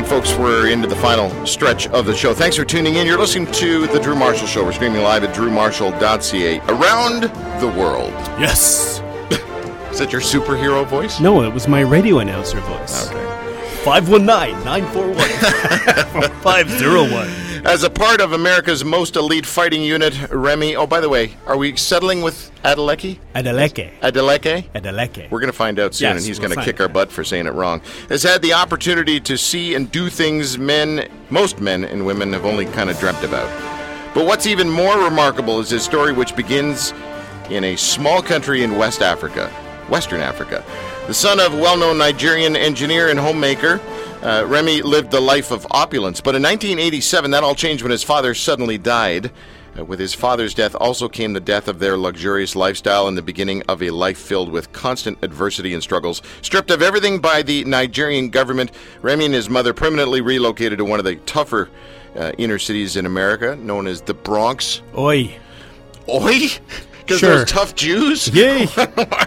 right, folks, we're into the final stretch of the show. Thanks for tuning in. You're listening to The Drew Marshall Show. We're streaming live at drewmarshall.ca around the world. Yes. Is that your superhero voice? No, it was my radio announcer voice. Okay. 519-941-501. As a part of America's most elite fighting unit, Remi. Oh, by the way, are we settling with Adeleke? Adeleke. Adeleke? Adeleke. We're going to find out soon, Yes, and he's we'll going to kick our butt for saying it wrong. Has had the opportunity to see and do things men, most men and women, have only kind of dreamt about. But what's even more remarkable is his story, which begins in a small country in West Africa, Western Africa. The son of a well-known Nigerian engineer and homemaker, uh, Remi lived the life of opulence. But in 1987, that all changed when his father suddenly died. Uh, with his father's death also came the death of their luxurious lifestyle and the beginning of a life filled with constant adversity and struggles. Stripped of everything by the Nigerian government, Remi and his mother permanently relocated to one of the tougher uh, inner cities in America, known as the Bronx. Oi. Oi! Because Sure. those tough Jews? Yay.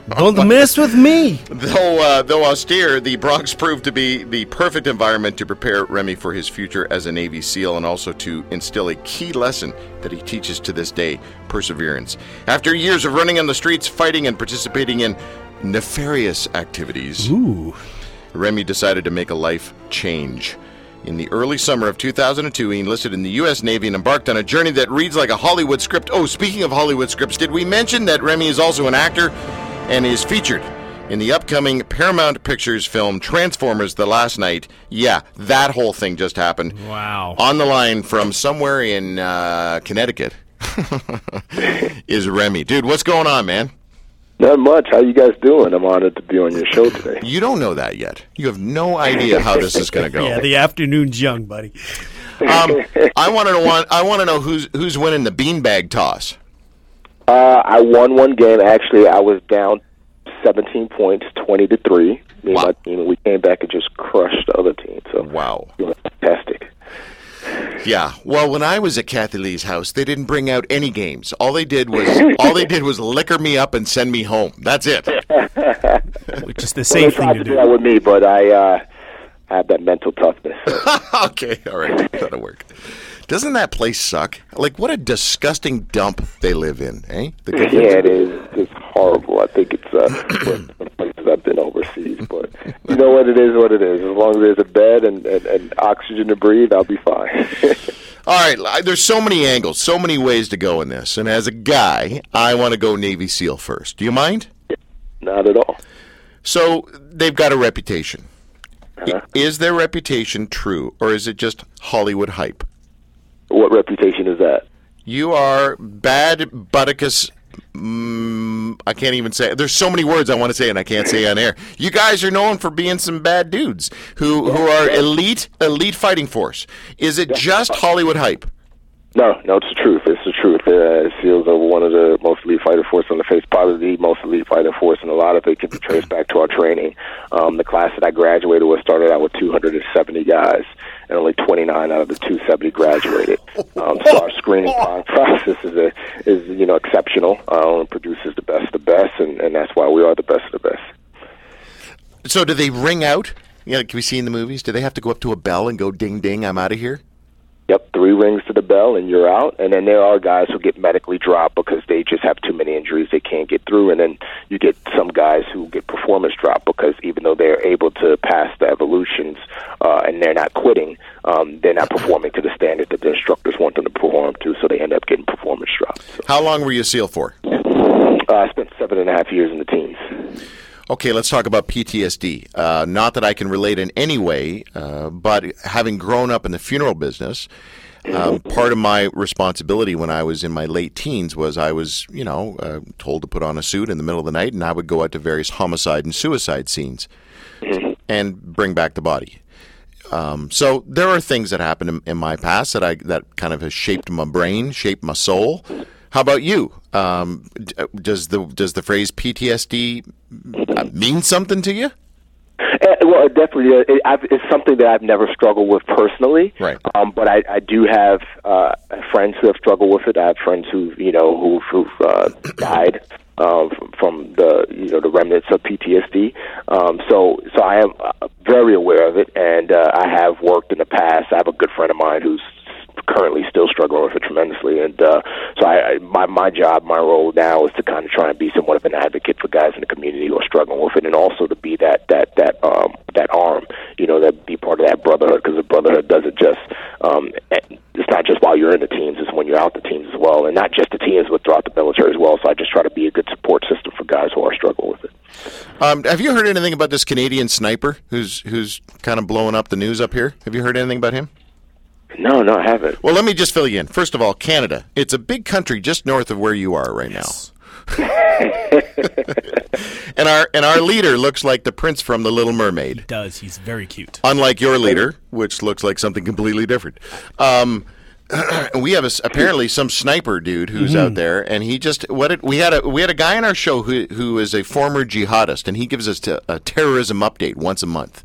Don't mess with me. Though, uh, though austere, the Bronx proved to be the perfect environment to prepare Remi for his future as a Navy SEAL and also to instill a key lesson that he teaches to this day perseverance. After years of running on the streets, fighting, and participating in nefarious activities, Ooh. Remi decided to make a life change. In the early summer of 2002, he enlisted in the U.S. Navy and embarked on a journey that reads like a Hollywood script. Oh, speaking of Hollywood scripts, did we mention that Remi is also an actor and is featured in the upcoming Paramount Pictures film Transformers The Last Knight? Yeah, that whole thing just happened. Wow. On the line from somewhere in uh, Connecticut is Remi. Dude, what's going on, man? Not much. How you guys doing? I'm honored to be on your show today. You don't know that yet. You have no idea how this is going to go. Yeah, the afternoon's young, buddy. Um, I want to want I want to know who's who's winning the beanbag toss. Uh, I won one game. Actually, I was down 17 points, 20 to three. Me Wow. and my team, we came back and just crushed the other team. So Wow. fantastic. Yeah. Well, when I was at Kathie Lee's house, they didn't bring out any games. All they did was all they did was liquor me up and send me home. That's it. Which is the Well, thing tried to to do do. that with me, but I uh, have that mental toughness. Okay. All right. That'll work. Doesn't that place suck? Like, what a disgusting dump they live in, eh? The good yeah, it is. It's horrible. I think it's uh, one of overseas, but you know what? It is what it is. As long as there's a bed and, and, and oxygen to breathe, I'll be fine. All right, there's so many angles, so many ways to go in this. And as a guy, I want to go Navy SEAL first. Do you mind? Not at all. So they've got a reputation. Uh-huh. Is their reputation true, or is it just Hollywood hype? What reputation is that? You are bad butticus. Mm, I can't even say. There's so many words I want to say, and I can't say on air. You guys are known for being some bad dudes who who are elite, elite fighting force. Is it just Hollywood hype? No, no, it's the truth. It's the truth. Uh, SEALs are one of the most elite fighter force on the face, probably the most elite fighter force, and a lot of it can be traced back to our training. Um, the class that I graduated with started out with 270 guys, and only 29 out of the 270 graduated. Um, so our screening process is a, is you know exceptional. Uh, and produces the best of the best, and, and that's why we are the best of the best. So do they ring out? Yeah, can we see in the movies? Do they have to go up to a bell and go ding ding? I'm out of here. Yep, three rings to the bell and you're out. And then there are guys who get medically dropped because they just have too many injuries they can't get through. And then you get some guys who get performance dropped because even though they're able to pass the evolutions uh, and they're not quitting, um, they're not performing to the standard that the instructors want them to perform to. So they end up getting performance dropped. So, How long were you a SEAL for? uh, I spent seven and a half years in the teams. Okay, let's talk about PTSD. Uh, not that I can relate in any way, uh, but having grown up in the funeral business, um, part of my responsibility when I was in my late teens was I was, you know, uh, told to put on a suit in the middle of the night, and I would go out to various homicide and suicide scenes and bring back the body. Um, so there are things that happened in, in my past that I that kind of has shaped my brain, shaped my soul. How about you? Um, does the does the phrase PTSD uh, mean something to you? Uh, well, definitely, uh, it, I've, it's something that I've never struggled with personally. Right. Um, but I, I do have uh, friends who have struggled with it. I have friends who, you know, who've, who've uh, died uh, from the, you know, the remnants of PTSD. Um, so, so I am uh, very aware of it, and uh, I have worked in the past. I have a good friend of mine who's currently still struggling with it tremendously. And uh, so, I, I my my job, my role now is to kind of try and be somewhat of an advocate for guys in the community who are struggling with it, and also to be that that that um, that arm, you know, that be part of that brotherhood because the brotherhood doesn't just um, it's not just while you're in the teams; it's when you're out the teams as well, and not just the teams, but throughout the military as well. So I just try to be a good support system for guys who are struggling with it. Um, have you heard anything about this Canadian sniper who's who's kind of blowing up the news up here? Have you heard anything about him? No, no, I haven't. Well, let me just fill you in. First of all, Canada. It's a big country just north of where you are right now. and our and our leader looks like the prince from the Little Mermaid. He does. He's very cute. Unlike your leader, which looks like something completely different. Um, we have a, apparently some sniper dude who's Mm-hmm. out there, and he just what it, we had a we had a guy on our show who who is a former jihadist, and he gives us t- a terrorism update once a month.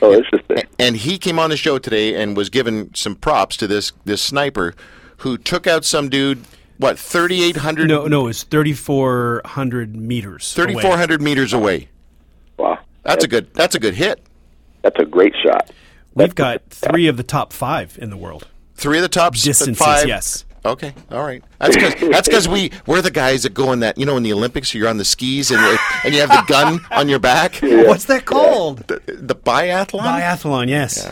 Oh, interesting. And he came on the show today and was given some props to this this sniper who took out some dude. What thirty eight hundred? No, no, it's 3,400 meters. thirty four hundred meters away. Wow, That's a good. That's a good hit. that's a great shot. We've got three of the top five in the world. Three of the top Distances, five. yes. Okay, all right. That's because that's because we we're the guys that go in that you know in the Olympics you're on the skis and and you have the gun on your back. What's that called? The, the biathlon. Biathlon, yes.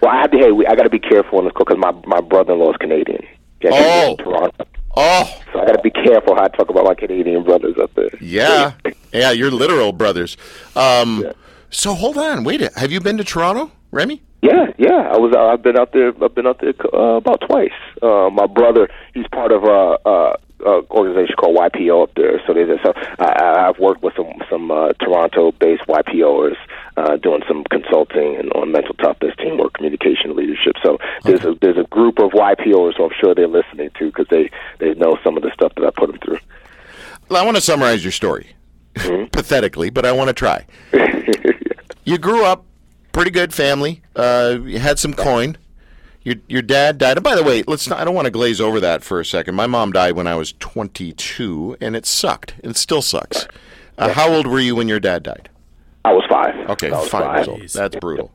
Well, I have to. Hey, we, I got to be careful on this because my my brother-in-law is Canadian. Yeah, Oh. in Toronto. oh So I got to be careful how I talk about my Canadian brothers up there. yeah, yeah. You're literal brothers. Um, so hold on, wait. A, have you been to Toronto, Remi? Yeah, yeah. I was. Uh, I've been out there. I've been out there uh, about twice. Uh, my brother, he's part of a, a, a organization called YPO up there. So there's so I, I- I've worked with some some uh, Toronto-based YPOers uh, doing some consulting and on mental toughness, teamwork, communication, leadership. So there's a there's a group of YPOers who I'm sure they're listening to because they they know some of the stuff that I put them through. Well, I want to summarize your story, pathetically, but I want to try. you grew up pretty good family. Uh, you had some coin. Your your dad died. And by the way, let's not, I don't want to glaze over that for a second. My mom died when I was 22, and it sucked. It still sucks. Uh, how old were you when your dad died? I was five. Okay, was five years old. That's brutal.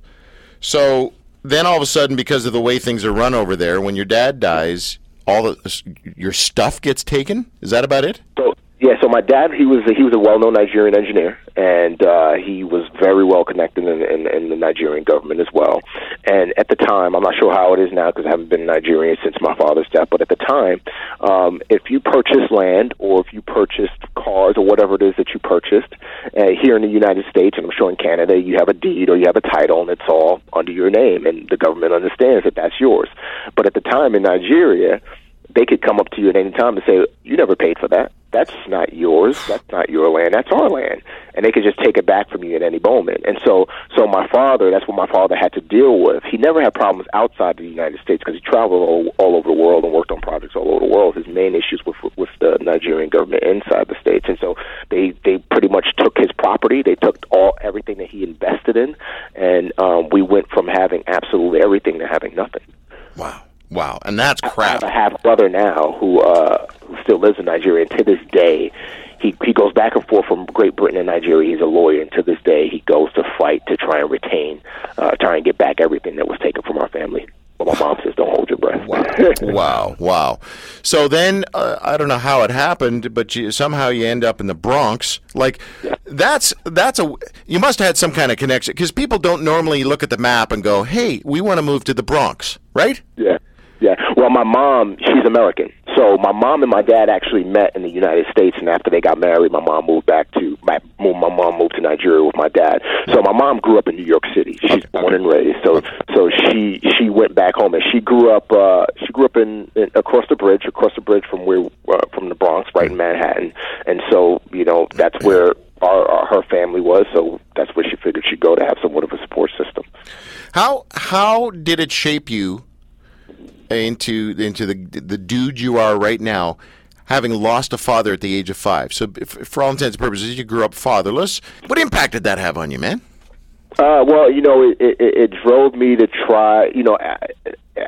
So then all of a sudden, because of the way things are run over there, when your dad dies, all the your stuff gets taken. Is that about it? So yeah, so my dad he was a, he was a well known Nigerian engineer, and uh, he was very well connected in, in, in the Nigerian government as well. And at the time, I'm not sure how it is now because I haven't been in Nigeria since my father's death. But at the time, um, if you purchased land or if you purchased cars or whatever it is that you purchased uh, here in the United States, and I'm sure in Canada, you have a deed or you have a title, and it's all under your name, and the government understands that that's yours. But at the time in Nigeria they could come up to you at any time and say, "You never paid for that. That's not yours. That's not your land. That's our land." And they could just take it back from you at any moment. And so, so my father, that's what my father had to deal with. He never had problems outside the United States because he traveled all, all over the world and worked on projects all over the world. His main issues with with the Nigerian government inside the states, and so they they pretty much took his property. They took all everything that he invested in, and um, we went from having absolutely everything to having nothing. Wow, wow, and that's crap. I have a half brother now who uh, who still lives in Nigeria, and to this day, he he goes back and forth from Great Britain and Nigeria. He's a lawyer, and to this day, he goes to fight to try and retain, uh, try and get back everything that was taken from our family. But my mom says, "Don't hold your breath." wow, wow. So then uh, I don't know how it happened, but you, somehow you end up in the Bronx. Like that's that's a you must have had some kind of connection because people don't normally look at the map and go, "Hey, we want to move to the Bronx," right? Yeah. Yeah. Well, my mom, she's American. So my mom and my dad actually met in the United States, and after they got married, my mom moved back to my my mom moved to Nigeria with my dad. So my mom grew up in New York City. She's born and raised. So so she she went back home, and she grew up uh, she grew up in, in across the bridge, across the bridge from where uh, from the Bronx, right in Manhattan. And so you know that's where our, our her family was. So that's where she figured she'd go to have somewhat of a support system. How how did it shape you into into the the dude you are right now? having lost a father at the age of five. So, if, for all intents and purposes, you grew up fatherless. What impact did that have on you, man? Uh, well, you know, it, it, it drove me to try. You know, I,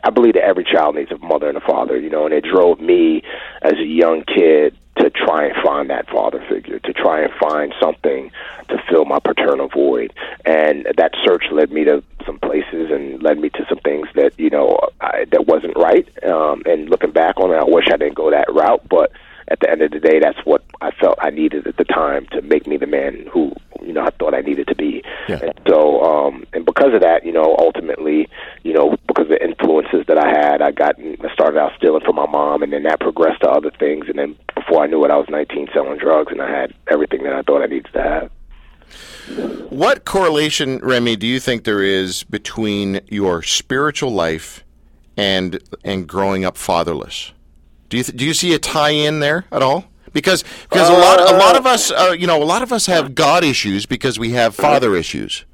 I believe that every child needs a mother and a father. You know, and it drove me as a young kid to try and find that father figure, to try and find something to fill my paternal void. And that search led me to some places and led me to some things that you know I, that wasn't right. Um, and looking back on it, I wish I didn't go that route, but at the end of the day, that's what I felt I needed at the time to make me the man who you know I thought I needed to be. Yeah. And so, um, and because of that, you know, ultimately, you know, because of the influences that I had, I got I started out stealing from my mom, and then that progressed to other things, and then before I knew it, I was 19 selling drugs, and I had everything that I thought I needed to have. What correlation, Remi, do you think there is between your spiritual life and and growing up fatherless? Do you th- do you see a tie in there at all? Because because uh, a lot a lot of us uh, you know a lot of us have God issues because we have father issues.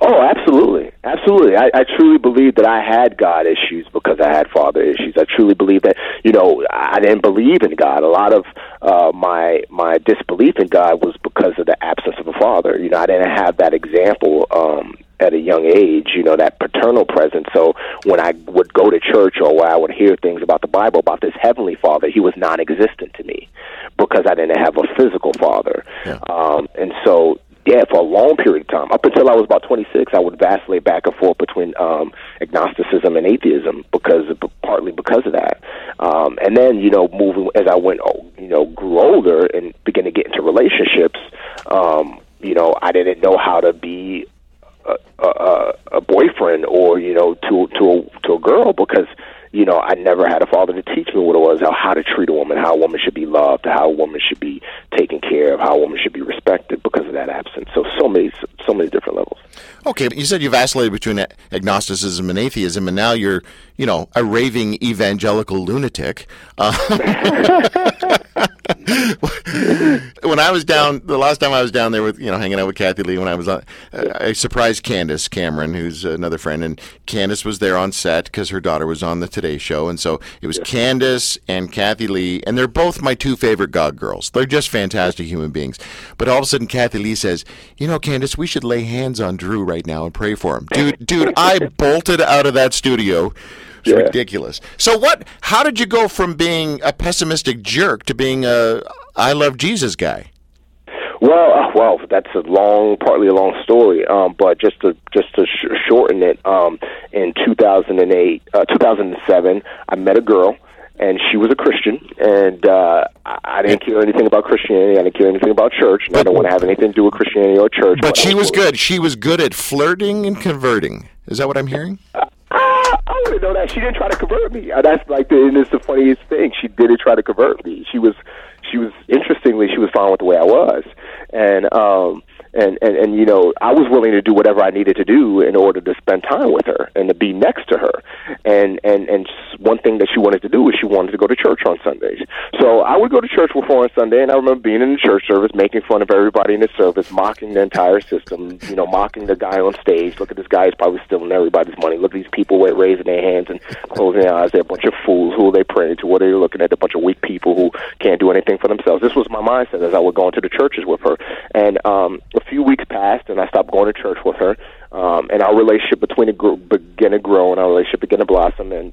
Oh, absolutely, absolutely. I, I truly believe that I had God issues because I had father issues. I truly believe that you know I didn't believe in God. A lot of uh, my my disbelief in God was because of the absence of a father. You know, I didn't have that example um, at a young age. You know, that paternal presence. So when I would go to church or where I would hear things about the Bible about this heavenly Father, he was non-existent to me because I didn't have a physical father. Yeah. Um, and so yeah, for a long period of time. Up until I was about 26, I would vacillate back and forth between um, agnosticism and atheism because of, partly because of that. Um, and then, you know, moving as I went, you know, grew older and began to get into relationships, um, you know, I didn't know how to be a, a, a boyfriend or you know to to a, to a girl because you know, I never had a father to teach me what it was, how, how to treat a woman, how a woman should be loved, how a woman should be taken care of, how a woman should be respected because of that absence. So, so many, so many different levels. Okay, but you said you vacillated between agnosticism and atheism, and now you're, you know, a raving evangelical lunatic. Uh, when I was down, the last time I was down there with, you know, hanging out with Kathie Lee, when I was on, I surprised Candace Cameron, who's another friend, and Candace was there on set because her daughter was on the Today Show, and so it was Candace and Kathie Lee, and they're both my two favorite God girls. They're just fantastic human beings. But all of a sudden, Kathie Lee says, "You know, Candace, we should lay hands on Drew right now and pray for him." Dude, dude, I bolted out of that studio it's yeah. ridiculous. So what? How did you go from being a pessimistic jerk to being a I love Jesus guy? Well, uh, well, that's a long, partly a long story. Um, but just to just to sh- shorten it, um, in 2008, uh, 2007, I met a girl and she was a Christian, and uh, I didn't care anything about Christianity. I didn't care anything about church. And but, I don't want to have anything to do with Christianity or church. But, but she was good. She was good at flirting and converting. Is that what I'm hearing? Uh, I wouldn't know that. She didn't try to convert me. That's like the and it's the funniest thing. She didn't try to convert me. She was she was interestingly she was fine with the way I was, and um and, and and you know I was willing to do whatever I needed to do in order to spend time with her and to be next to her. And and and one thing that she wanted to do is she wanted to go to church on Sundays. So I would go to church with her on Sunday, and I remember being in the church service, making fun of everybody in the service, mocking the entire system. You know, mocking the guy on stage. Look at this guy; he's probably stealing everybody's money. Look at these people raising their hands and closing their eyes. They're a bunch of fools. Who are they praying to? What are they looking at? A bunch of weak people who can't do anything for themselves. This was my mindset as I would go into the churches with her, and um, few weeks passed, and I stopped going to church with her. Um, and our relationship between the group began to grow, and our relationship began to blossom. And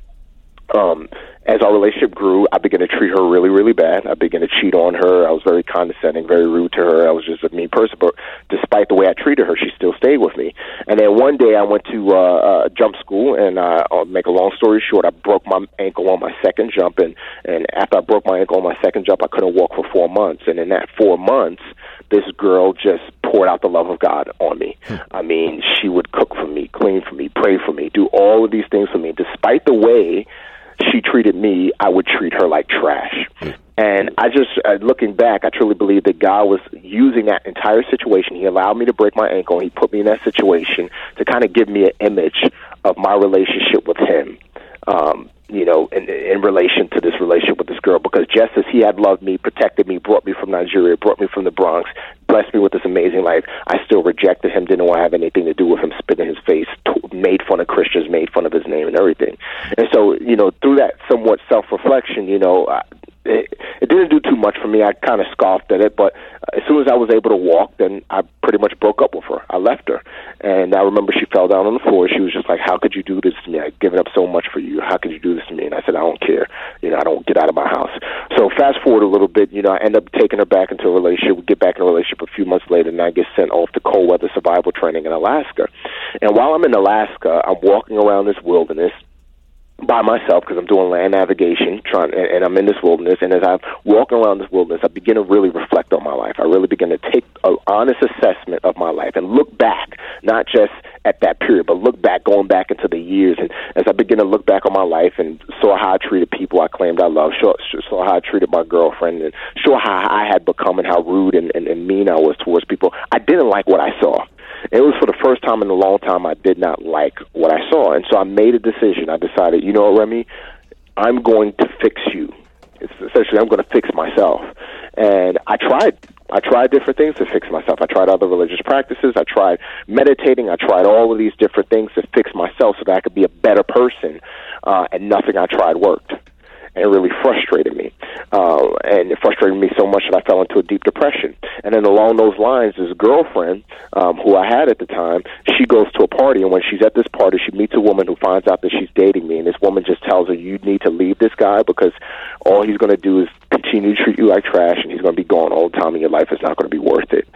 um, as our relationship grew, I began to treat her really, really bad. I began to cheat on her. I was very condescending, very rude to her. I was just a mean person. But despite the way I treated her, she still stayed with me. And then one day I went to uh, uh, jump school, and uh, I'll make a long story short, I broke my ankle on my second jump. And, and after I broke my ankle on my second jump, I couldn't walk for four months. And in that four months, this girl just poured out the love of God on me. Hmm. I mean, she would cook for me, clean for me, pray for me, do all of these things for me. Despite the way she treated me, I would treat her like trash. Hmm. And I just, uh, looking back, I truly believe that God was using that entire situation. He allowed me to break my ankle. He put me in that situation to kind of give me an image of my relationship with Him. Um, you know, in, in relation to this relationship with this girl, because just as he had loved me, protected me, brought me from Nigeria, brought me from the Bronx, blessed me with this amazing life, I still rejected him, didn't want to have anything to do with him, spit in his face, t- made fun of Christians, made fun of his name and everything. And so, you know, through that somewhat self reflection, you know, I, it, it didn't do too much for me. I kind of scoffed at it, but as soon as I was able to walk, then I pretty much broke up with her. I left her, and I remember she fell down on the floor. She was just like, "How could you do this to me? I've given up so much for you. How could you do this to me?" And I said, "I don't care. You know, I don't get out of my house." So fast forward a little bit, you know, I end up taking her back into a relationship. We get back in a relationship a few months later, and I get sent off to cold weather survival training in Alaska. And while I'm in Alaska, I'm walking around this wilderness by myself because I'm doing land navigation, trying, and, and I'm in this wilderness. And as I'm walking around this wilderness, I begin to really reflect on my life. I really begin to take an honest assessment of my life and look back, not just at that period, but look back, going back into the years. And as I begin to look back on my life and saw how I treated people I claimed I loved, saw, saw how I treated my girlfriend, and saw how I had become and how rude and, and, and mean I was towards people, I didn't like what I saw. It was for the first time in a long time I did not like what I saw, and so I made a decision. I decided, you know what, Remi, I'm going to fix you. It's essentially, I'm going to fix myself, and I tried. I tried different things to fix myself. I tried other religious practices. I tried meditating. I tried all of these different things to fix myself so that I could be a better person. Uh, and nothing I tried worked it really frustrated me. Uh, and it frustrated me so much that I fell into a deep depression. And then along those lines, this girlfriend um, who I had at the time, she goes to a party, and when she's at this party, she meets a woman who finds out that she's dating me, and this woman just tells her, "You need to leave this guy because all he's going to do is continue to treat you like trash, and he's going to be gone all the time, and your life is not going to be worth it."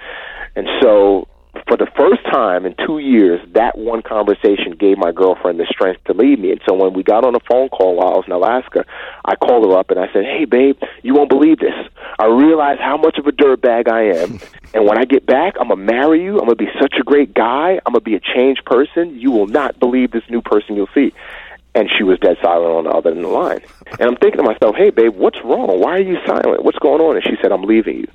And so for the first time in two years, that one conversation gave my girlfriend the strength to leave me. And so when we got on a phone call while I was in Alaska, I called her up and I said, Hey, babe, you won't believe this. I realize how much of a dirtbag I am. And when I get back, I'm going to marry you. I'm going to be such a great guy. I'm going to be a changed person. You will not believe this new person you'll see. And she was dead silent on the other end of the line. And I'm thinking to myself, Hey, babe, what's wrong? Why are you silent? What's going on? And she said, I'm leaving you.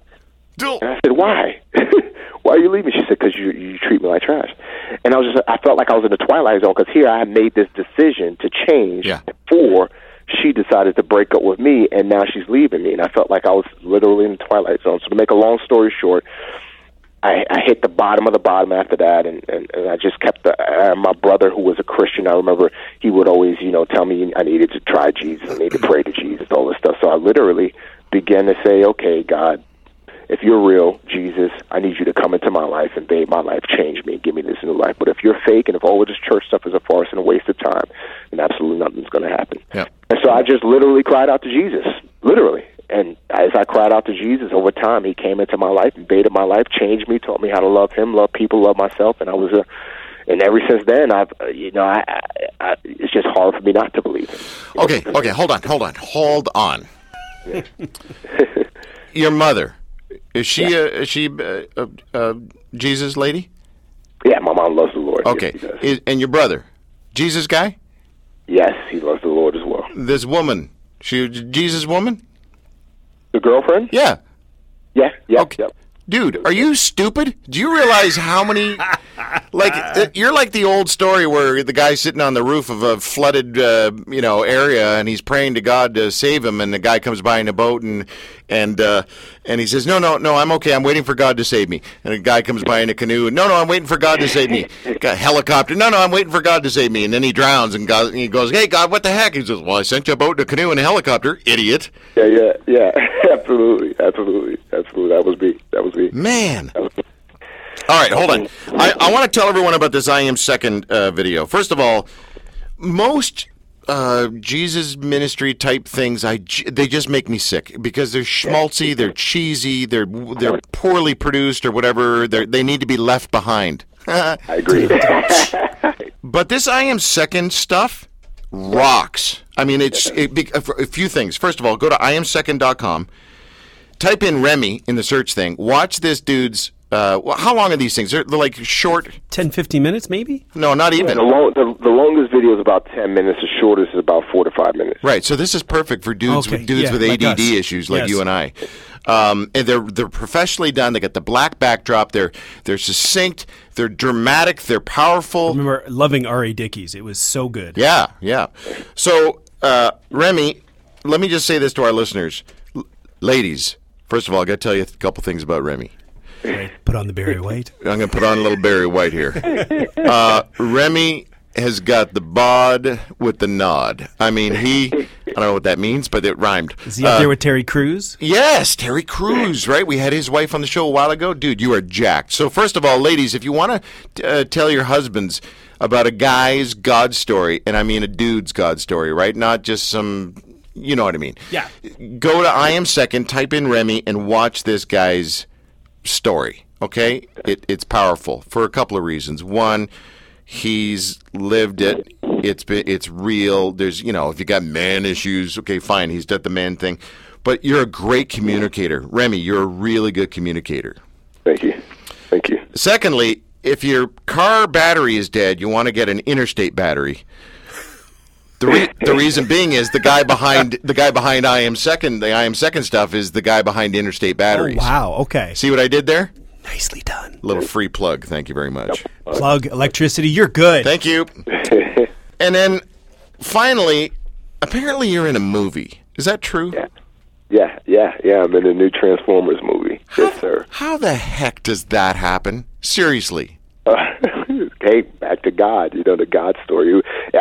And I said, "Why? Why are you leaving?" She said, "Because you you treat me like trash." And I was just I felt like I was in the twilight zone because here I had made this decision to change. Yeah. Before she decided to break up with me, and now she's leaving me, and I felt like I was literally in the twilight zone. So to make a long story short. I, I hit the bottom of the bottom after that, and, and, and I just kept the, uh, my brother, who was a Christian. I remember he would always, you know, tell me I needed to try Jesus, I needed to pray to Jesus, all this stuff. So I literally began to say, "Okay, God, if you're real, Jesus, I need you to come into my life and bathe my life, change me, and give me this new life. But if you're fake and if all of this church stuff is a farce and a waste of time, then absolutely nothing's going to happen. Yeah. And so I just literally cried out to Jesus, literally. And as I cried out to Jesus over time, He came into my life, invaded my life, changed me, taught me how to love Him, love people, love myself, and I was a. And ever since then, I've, uh, you know, I, I, I, it's just hard for me not to believe Him. Okay, okay, hold on, hold on, hold on. Your mother is she a is she a, a, a Jesus lady? Yeah, my mom loves the Lord. Okay, does. is, and your brother, Jesus guy? yes, he loves the Lord as well. This woman, she Jesus woman? The girlfriend? Yeah, Yeah, yeah, Okay. yep. dude, are you stupid? Do you realize how many? Like uh, you're like the old story where the guy's sitting on the roof of a flooded, uh, you know, area, and he's praying to God to save him, and the guy comes by in a boat, and and uh, and he says, "No, no, no, I'm okay. I'm waiting for God to save me." And a guy comes by in a canoe, "No, no, I'm waiting for God to save me." Got a helicopter, "No, no, I'm waiting for God to save me." And then he drowns, and God, and he goes, "Hey, God, what the heck?" He says, "Well, I sent you a boat, and a canoe, and a helicopter, idiot." Yeah, yeah, yeah. absolutely, absolutely, absolutely. That was me. That was me. Man. That was me. All right, hold on. I, I want to tell everyone about this I am second uh, video. First of all, most uh, Jesus ministry type things, I they just make me sick because they're schmaltzy, they're cheesy, they're they're poorly produced or whatever. They they need to be left behind. I agree. But this I am second stuff rocks. I mean, it's it, a few things. First of all, go to iamsecond.com, type in Remi in the search thing. Watch this dude's. Uh, well, how long are these things? They're, they're like short. 10, 15 minutes, maybe? No, not even. the, long, the, the longest video is about ten minutes. The shortest is about four to five minutes. Right. So this is perfect for dudes Okay, with dudes yeah, with ADD us. issues like Yes. you and I. Um, and they're they're professionally done. They got the black backdrop. They're they're succinct. They're dramatic. They're powerful. I remember loving R.A. Dickey's. It was so good. Yeah, yeah. So, uh, Remi, let me just say this to our listeners, L- ladies. First of all, I got to tell you a couple things about Remi. Right. Put on the Barry White. I'm going to put on a little Barry White here. Uh, Remi has got the bod with the nod. I mean, he I don't know what that means, but it rhymed. Is he up there with Terry Crews? Yes, Terry Crews, right? We had his wife on the show a while ago. Dude, you are jacked. So, first of all, ladies, if you want to uh, tell your husbands about a guy's God story, and I mean a dude's God story, right? Not just some, you know what I mean? Yeah. Go to I Am Second, type in Remi, and watch this guy's story, okay? It, it's powerful for a couple of reasons. One, he's lived it. It's been, it's real. There's, you know, if you got man issues, okay, fine. He's done the man thing, but you're a great communicator, Remi. You're a really good communicator. Thank you. Thank you. Secondly, if your car battery is dead, you want to get an interstate battery. The, re- the reason being is the guy behind the guy behind I am second the I am second stuff is the guy behind interstate Oh, batteries. wow. Okay. See what I did there? Nicely done. Little free plug. Thank you very much. Plug electricity. You're good. Thank you. and then finally, apparently you're in a movie. Is that true? Yeah. Yeah, yeah, yeah. I'm in a new Transformers movie. Yes, sir. How the heck does that happen? Seriously. Uh, hey, back to God. You know the God story.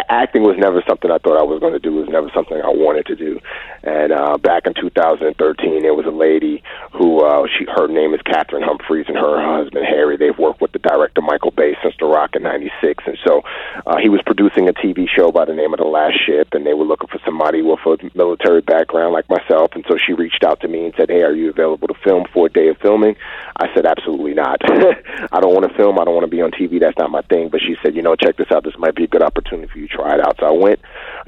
Acting was never something I thought I was going to do. It was never something I wanted to do. And uh, back in 2013, there was a lady who uh, she her name is Catherine Humphreys, and her husband Harry. They've worked with the director Michael Bay since The Rock in '96, and so uh, he was producing a TV show by the name of The Last Ship, and they were looking for somebody with a military background like myself. And so she reached out to me and said, "Hey, are you available to film for a day of filming?" I said, "Absolutely not. I don't want to film. I don't want to be on TV. That's not my thing." But she said, "You know, check this out. This might be a good opportunity you try it out." So I went,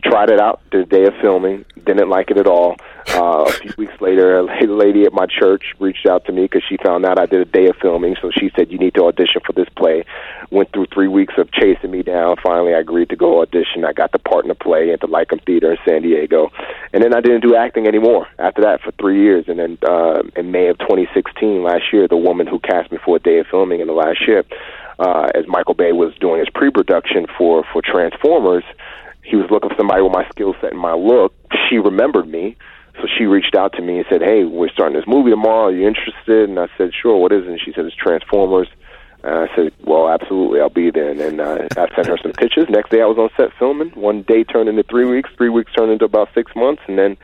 tried it out, the day of filming, didn't like it at all. Uh, a few weeks later, a lady at my church reached out to me because she found out I did a day of filming. So she said, "You need to audition for this play." Went through three weeks of chasing me down. Finally, I agreed to go audition. I got the part in the play at the Lyceum Theater in San Diego, and then I didn't do acting anymore after that for three years. And then uh, in May of 2016, last year, the woman who cast me for a day of filming in the last ship, uh, as Michael Bay was doing his pre-production for for Transformers, he was looking for somebody with my skill set and my look. She remembered me. So she reached out to me and said, "Hey, we're starting this movie tomorrow. Are you interested?" And I said, "Sure. What is it?" And she said, "It's Transformers." And I said, "Well, absolutely, I'll be there." And then uh, I sent her some pictures. Next day, I was on set filming. One day turned into three weeks. Three weeks turned into about six months, and then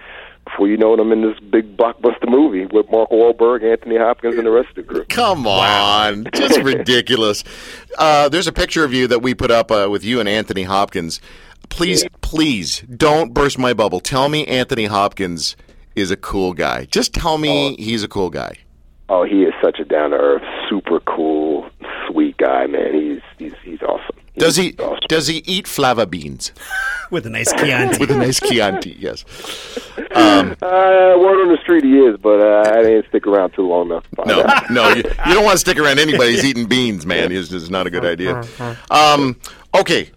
before you know it, I'm in this big blockbuster movie with Mark Wahlberg, Anthony Hopkins, and the rest of the group. Come on, just ridiculous. Uh, there's a picture of you that we put up uh, with you and Anthony Hopkins. Please, please don't burst my bubble. Tell me Anthony Hopkins is a cool guy. Just tell me he's a cool guy. Oh, he is such a down to earth, super cool, sweet guy, man. He's he's he's awesome. Does he awesome. does he eat fava beans With a nice Chianti. with a nice Chianti? Yes. Uh, word on the street he is, but uh, I didn't stick around too long enough. to No, out. no, you, you don't want to stick around anybody who's eating beans, man. It's just not a good idea. Um, okay,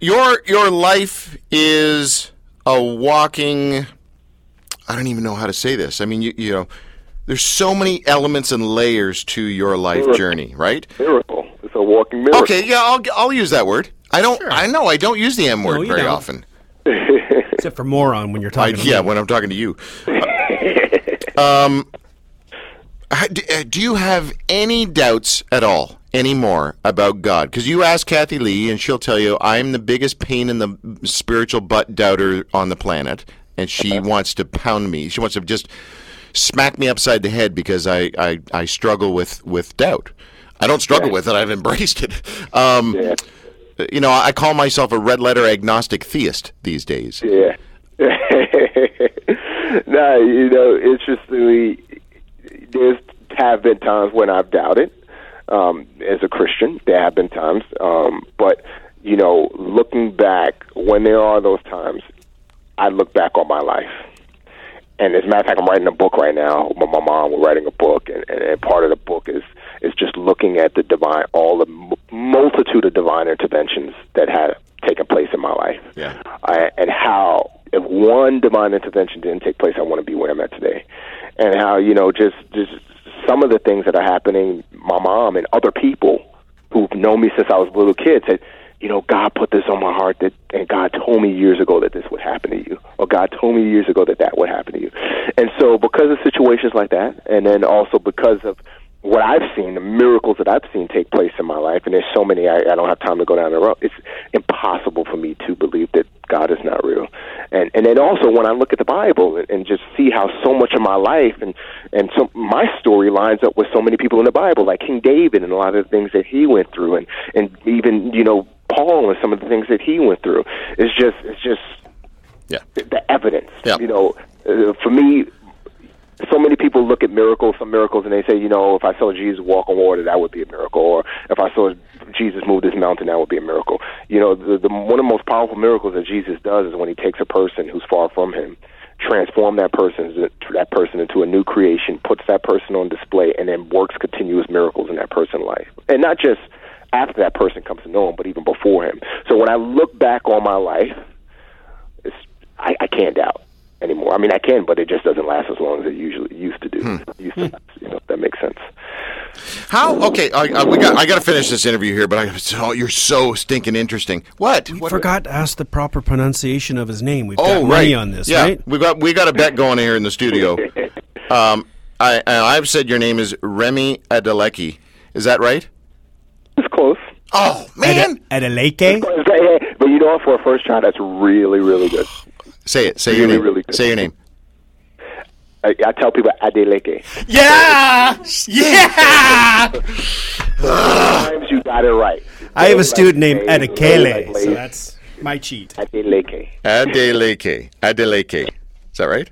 your your life is a walking. I don't even know how to say this. I mean, you you know, there's so many elements and layers to your life journey, right? miracle. It's a walking miracle. Okay, yeah, I'll I'll use that word. I don't. I know I don't use the M word you very don't. often. Except for moron when you're I, talking to yeah, me. when I'm talking to you. um, ha- uh, do you have any doubts at all anymore about God? Because you ask Kathie Lee, and she'll tell you, I'm the biggest pain in the spiritual butt doubter on the planet, and she wants to pound me. She wants to just smack me upside the head because I, I, I struggle with, with doubt. I don't struggle with it. I've embraced it. Um, Yeah. You know, I call myself a red letter agnostic theist these days. Yeah. no, you know, interestingly, there's have been times when I've doubted. Um, as a Christian, there have been times, um, but you know, looking back, when there are those times, I look back on my life. And as a matter of fact, I'm writing a book right now. with my mom, we're writing a book, and, and, and part of the book is is just looking at the divine, all the m- multitude of divine interventions that had taken place in my life, Yeah. I, and how if one divine intervention didn't take place, I wouldn't be where I'm at today, and how you know just just some of the things that are happening. My mom and other people who've known me since I was a little kid said, you know, God put this on my heart that, and God told me years ago that this would happen to you, or God told me years ago that that would happen to you. And so, because of situations like that, and then also because of what I've seen, the miracles that I've seen take place in my life, and there's so many I, I don't have time to go down the road. It's impossible for me to believe that God is not real. And and then also when I look at the Bible and, and just see how so much of my life and and so my story lines up with so many people in the Bible, like King David and a lot of the things that he went through, and and even you know Paul and some of the things that he went through. It's just it's just Yeah. the, evidence. Yeah. You know, uh, for me, so many people look at miracles, some miracles, and they say, you know, if I saw Jesus walk on water, that would be a miracle, or if I saw Jesus move this mountain, that would be a miracle. You know, the, the one of the most powerful miracles that Jesus does is when he takes a person who's far from him, transform that person that person into a new creation, puts that person on display, and then works continuous miracles in that person's life, and not just after that person comes to know him, but even before him. So when I look back on my life, I, I can't doubt anymore. I mean, I can, but it just doesn't last as long as it usually used to do. Used to, last, you know, if that makes sense. How? Okay, I, I, we got. I got to finish this interview here, but I, oh, you're so stinking interesting. What? We What- forgot to ask the proper pronunciation of his name. We've Oh, got right. money on this, yeah, right? we got we got a bet going here in the studio. Um, I I've said your name is Remi Adeleki. Is that right? It's close. Oh man, At a lake? It's but you know, what? for a first try, that's really, really good. Say it. Say your name. really good. Say your name. I, I tell people Adeleke. Yeah! Yeah! Sometimes you got it right. I have a Like student named Lays, Adekele, so that's my cheat. Adeleke. Adeleke. Adeleke. Is that right?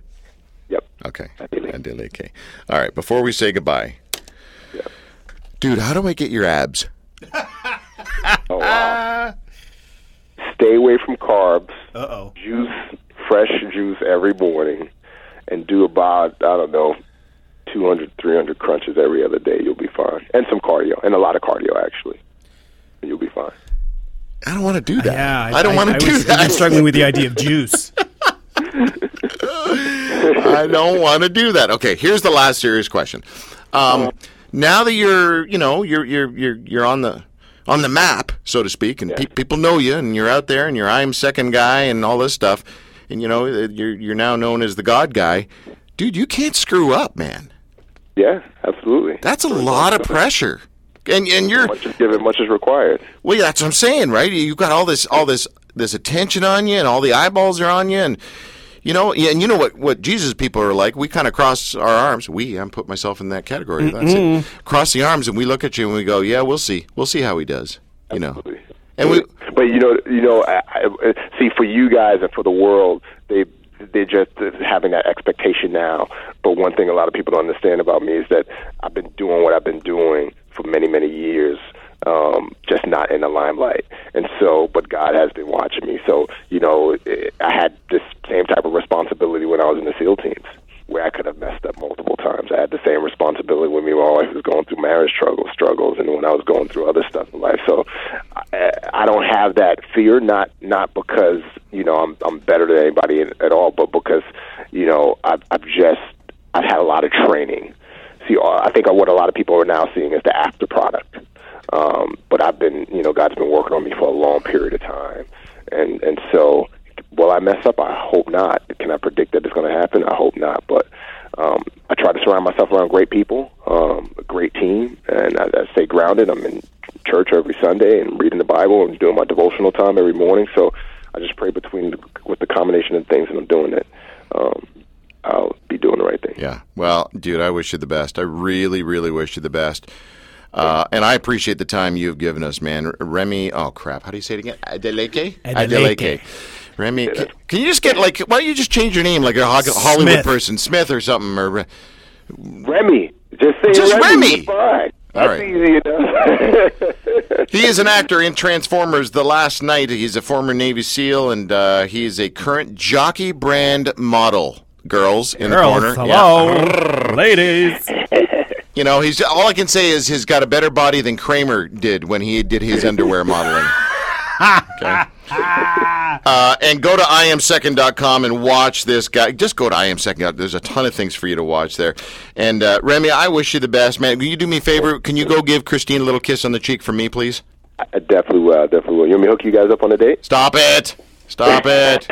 Yep. Okay. Adeleke. Adeleke. All right. Before we say goodbye, dude, how do I get your abs? Oh wow. Stay away from carbs. Uh oh. Juice, fresh juice every morning, and do about I don't know. 200, 300 crunches every other day, you'll be fine. And some cardio, and a lot of cardio, actually. And you'll be fine. I don't want to do that. Yeah, I, don't want to do was that. even struggling with the idea of juice. I don't want to do that. Okay, here's the last serious question. Um, now that you're, you know, you're you're you're you're on the on the map, so to speak, and pe- people know you, and you're out there, and you're I'm second guy, and all this stuff, and you know, uh, you're you're now known as the God guy, dude. You can't screw up, man. Yeah, absolutely. That's a lot of pressure, and and you're Much is given, much is required. well, yeah, that's what I'm saying, right? You've got all this, all this, this attention on you, and all the eyeballs are on you, and you know, yeah, and you know what, what Jesus people are like. We kind of cross our arms. We, I'm put myself in that category. That's it. Cross the arms, and we look at you and we go, "Yeah, we'll see. We'll see how he does." You know, and we, But you know, you know, I, I, see for you guys and for the world, they they're just having that expectation now. But one thing a lot of people don't understand about me is that I've been doing what I've been doing for many, many years, um, just not in the limelight. And so, but God has been watching me. So, you know, I had this same type of responsibility when I was in the SEAL teams. Where I could have messed up multiple times. I had the same responsibility with me while wife was going through marriage struggles, struggles, and when I was going through other stuff in life. So I, I don't have that fear, not not because you know I'm I'm better than anybody at all, but because you know I've I've just I've had a lot of training. See, uh, I think what a lot of people are now seeing is the after product. Um, but I've been, you know, God's been working on me for a long period of time, and and so will I mess up? I hope not. Can I predict that it's going to happen? I hope not. But um, I try to surround myself around great people, um, a great team, and I, I stay grounded. I'm in church every Sunday and reading the Bible and doing my devotional time every morning. So I just pray between the, with the combination of things that I'm doing that um, I'll be doing the right thing. yeah. Well, dude, I wish you the best. I really, really wish you the best. Uh, and I appreciate the time you've given us, man. Remi, oh crap, how do you say it again? Adeleke? Adeleke. Remi, can, can you just get like, why don't you just change your name like a Ho- Hollywood Smith. person, Smith or something? Or Remi, just say Just Remi. Remi. It's All That's right. easy enough. he is an actor in Transformers: The Last Knight. He's a former Navy SEAL, and uh, he is a current jockey brand model. Girls in the Girls, corner. Yeah. hello, ladies. You know, he's all I can say is he's got a better body than Kramer did when he did his underwear modeling. Okay. Uh, and go to imsecond.com and watch this guy. Just go to imsecond. There's a ton of things for you to watch there. And uh, Remi, I wish you the best, man. Can you do me a favor? Can you go give Christine a little kiss on the cheek for me, please? I definitely will. I definitely will. You want me to hook you guys up on a date? Stop it. Stop it.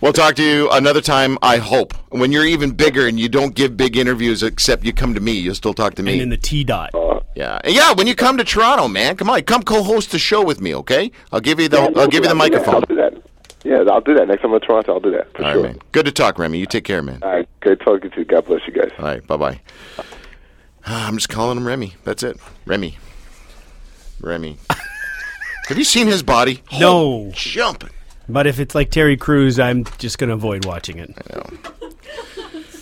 We'll talk to you another time, I hope. When you're even bigger and you don't give big interviews, except you come to me, you'll still talk to me. And in the T dot. yeah, yeah. When you come to Toronto, man, come on, come co-host the show with me, okay? I'll give you the I'll give you the I'll do that. microphone. I'll do that. Yeah, I'll do that next time I'm in Toronto. I'll do that for All right, sure. man. Good to talk, Remi. You take care, man. All right, great talking to you. God bless you guys. All right, bye bye. I'm just calling him Remi. That's it. Remi. Remi. Have you seen his body? No. Jumping. But if it's like Terry Crews, I'm just going to avoid watching it. I know.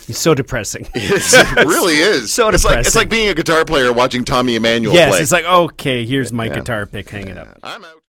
He's so depressing. it really is. So it's like it's like being a guitar player watching Tommy Emmanuel yes, play. it's like, okay, here's my guitar pick hanging up. I'm out.